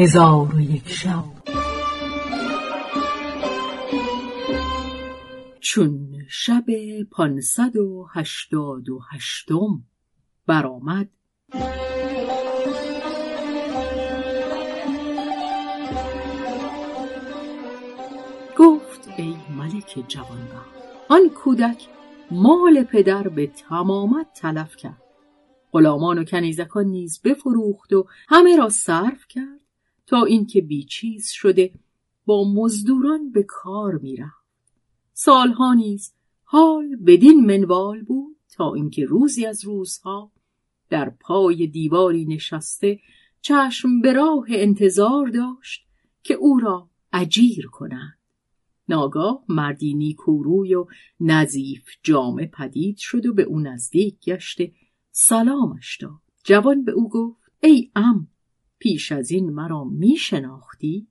هزار و یک شب. چون شب پانصد و هشتاد و هشتم برآمد. گفت ای ملک جوانبخت آن کودک مال پدر به تمامت تلف کرد. غلامان و کنیزکان نیز بفروخت و همه را صرف کرد. تا اینکه بیچیز شده با مزدوران به کار می‌رفت. سالها نیز حال بدین منوال بود تا اینکه روزی از روزها در پای دیواری نشسته چشم به راه انتظار داشت که او را اجیر کنند. ناگاه مردی نیکوروی و نظیف جامه پدید شد و به او نزدیک گشته سلامش داد. جوان به او گفت ای ام پیش از این مرا می شناختی؟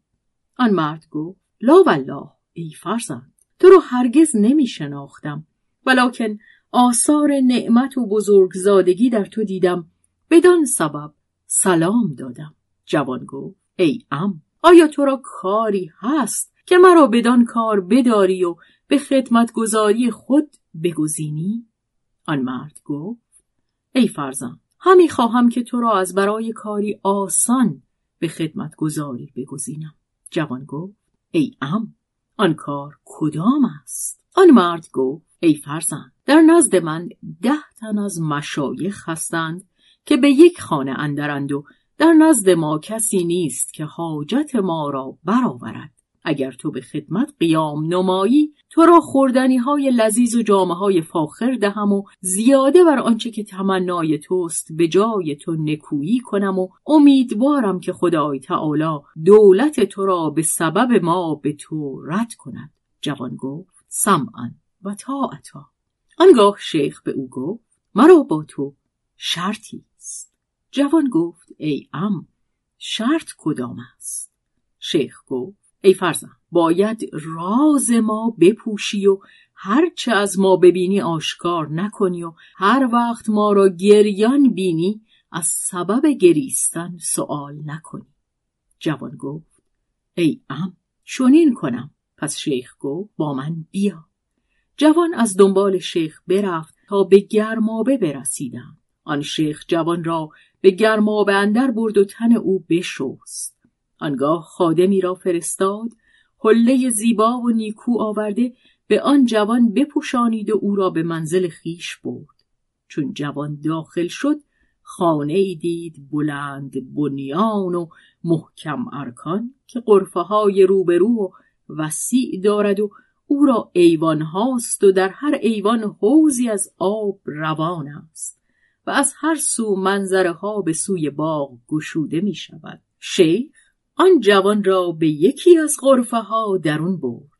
آن مرد گفت لا والله ای فرزند تو رو هرگز نمی شناختم ولیکن آثار نعمت و بزرگزادگی در تو دیدم. بدان سبب سلام دادم. جوان گفت ای ام آیا تو را کاری هست که مرا بدان کار بداری و به خدمتگذاری خود بگزینی؟ آن مرد گفت ای فرزند همی خواهم که تو را از برای کاری آسان به خدمت گذاری بگزینم. جوان گفت ای ام آن کار کدام است؟ آن مرد گفت ای فرزند در نزد من ده تن از مشایخ هستند که به یک خانه اندرند و در نزد ما کسی نیست که حاجت ما را برآورد. اگر تو به خدمت قیام نمایی تو را خوردنی های لذیذ و جامعه های فاخر دهم و زیاده بر آنچه که تمنای توست به جای تو نکویی کنم و امیدوارم که خدای تعالی دولت تو را به سبب ما به تو رد کند. جوان گفت سمعا و طاعتا. آنگاه شیخ به او گفت مرا با تو شرطی است. جوان گفت ای ام شرط کدام است؟ شیخ گفت ای فرزند باید راز ما بپوشی و هرچه از ما ببینی آشکار نکنی و هر وقت ما را گریان بینی از سبب گریستن سوال نکنی. جوان گفت ای ام چنین کنم. پس شیخ گفت با من بیا. جوان از دنبال شیخ برفت تا به گرمابه برسیدم. آن شیخ جوان را به گرمابه اندر برد و تن او بشست. آنگاه خادمی را فرستاد حله زیبا و نیکو آورده به آن جوان بپوشانید و او را به منزل خیش برد. چون جوان داخل شد خانه ای دید بلند بنیان و محکم ارکان که قرفه های روبرو و وسیع دارد و او را ایوان هاست و در هر ایوان حوزی از آب روان است و از هر سو منظره ها به سوی باغ گشوده می شود شیخ آن جوان را به یکی از غرفه ها درون برد.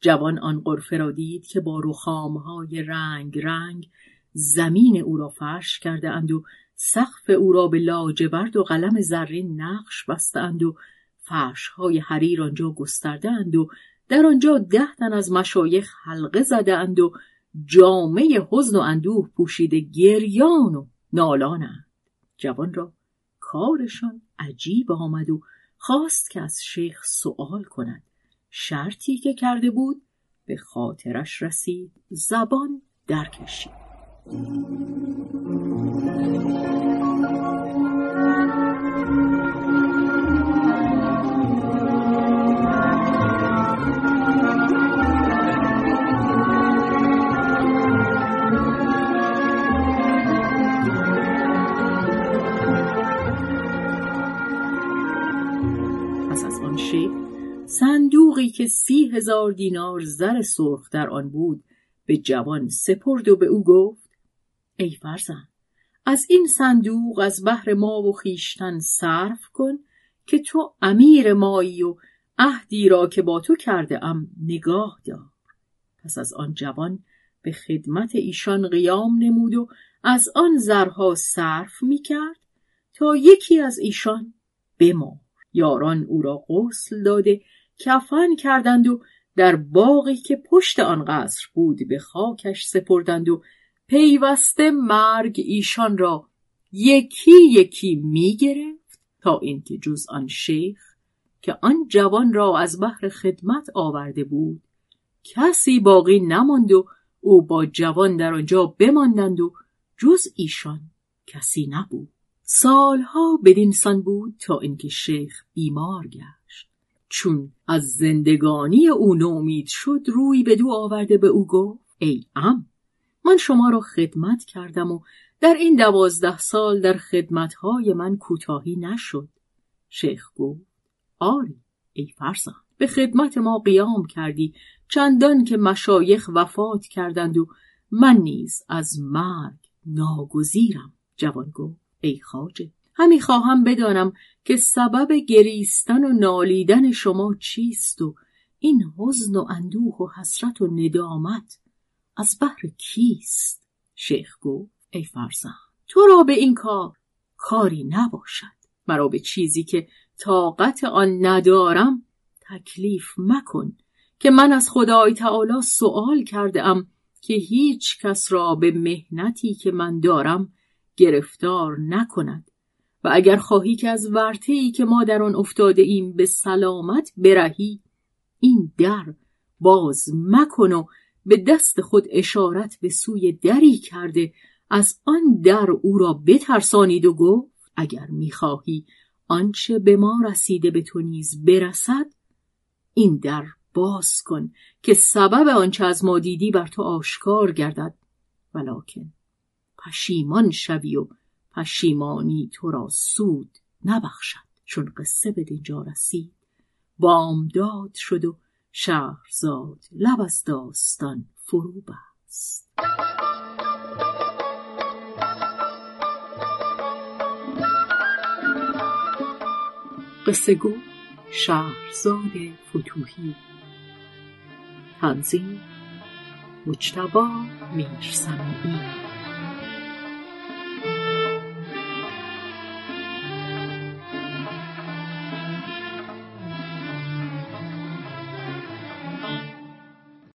جوان آن غرفه را دید که با رخام های رنگ رنگ زمین او را فرش کرده اند و سقف او را به لاجورد و قلم زرین نقش بسته اند و فرش های حریر آنجا گسترده اند و در آنجا ده تن از مشایخ حلقه زده اند و جامعه حزن و اندوه پوشیده گریان و نالانند. جوان را کارشان عجیب آمد و خواست که از شیخ سوال کند. شرطی که کرده بود به خاطرش رسید. زبان درکشید که سی هزار دینار زر سرخ در آن بود به جوان سپرد و به او گفت ای فرزند از این صندوق از بحر ما و خیشتن صرف کن که تو امیر مایی و عهدی را که با تو کرده ام نگاه دار. پس از آن جوان به خدمت ایشان قیام نمود و از آن زرها صرف می کرد تا یکی از ایشان بمرد. یاران او را غسل داده کفن کردند و در باقی که پشت آن قصر بود به خاکش سپردند و پیوسته مرگ ایشان را یکی یکی می گرفت تا اینکه جز آن شیخ که آن جوان را از بحر خدمت آورده بود کسی باقی نماند و او با جوان در آنجا بماندند و جز ایشان کسی نبود. سالها بدین سان بود تا اینکه شیخ بیمار گشت. چون از زندگانی او نومید شد روی به دو آورده به او گفت ای ام من شما را خدمت کردم و در این دوازده سال در خدمتهای من کوتاهی نشد. شیخ گفت آری ای فرزند به خدمت ما قیام کردی چندان که مشایخ وفات کردند و من نیز از مرگ ناگزیرم جوان گفت ای خاجه همی خواهم بدانم که سبب گریستن و نالیدن شما چیست و این حزن و اندوه و حسرت و ندامت از بحر کیست؟ شیخ گفت. ای فرزند تو را به این کار کاری نباشد. مرا به چیزی که طاقت آن ندارم تکلیف مکن که من از خدای تعالی سوال کرده ام که هیچ کس را به مهنتی که من دارم گرفتار نکند. و اگر خواهی که از ورطه‌ای که ما در آن افتاده ایم به سلامت برهی این در باز مکن و به دست خود اشارت به سوی دری کرده. از آن در او را بترسانید و گفت اگر می‌خواهی آنچه به ما رسیده به تو نیز برسد این در باز کن که سبب آنچه از ما دیدی بر تو آشکار گردد. ولکن پشیمان شوی و پشیمانی تو را سود نبخشد. چون قصه به دینجا رسید. بامداد شد و شهرزاد لب از داستان فرو بست. قصه گو شهرزاد فتوهی تنظیم مجتبا میرسمی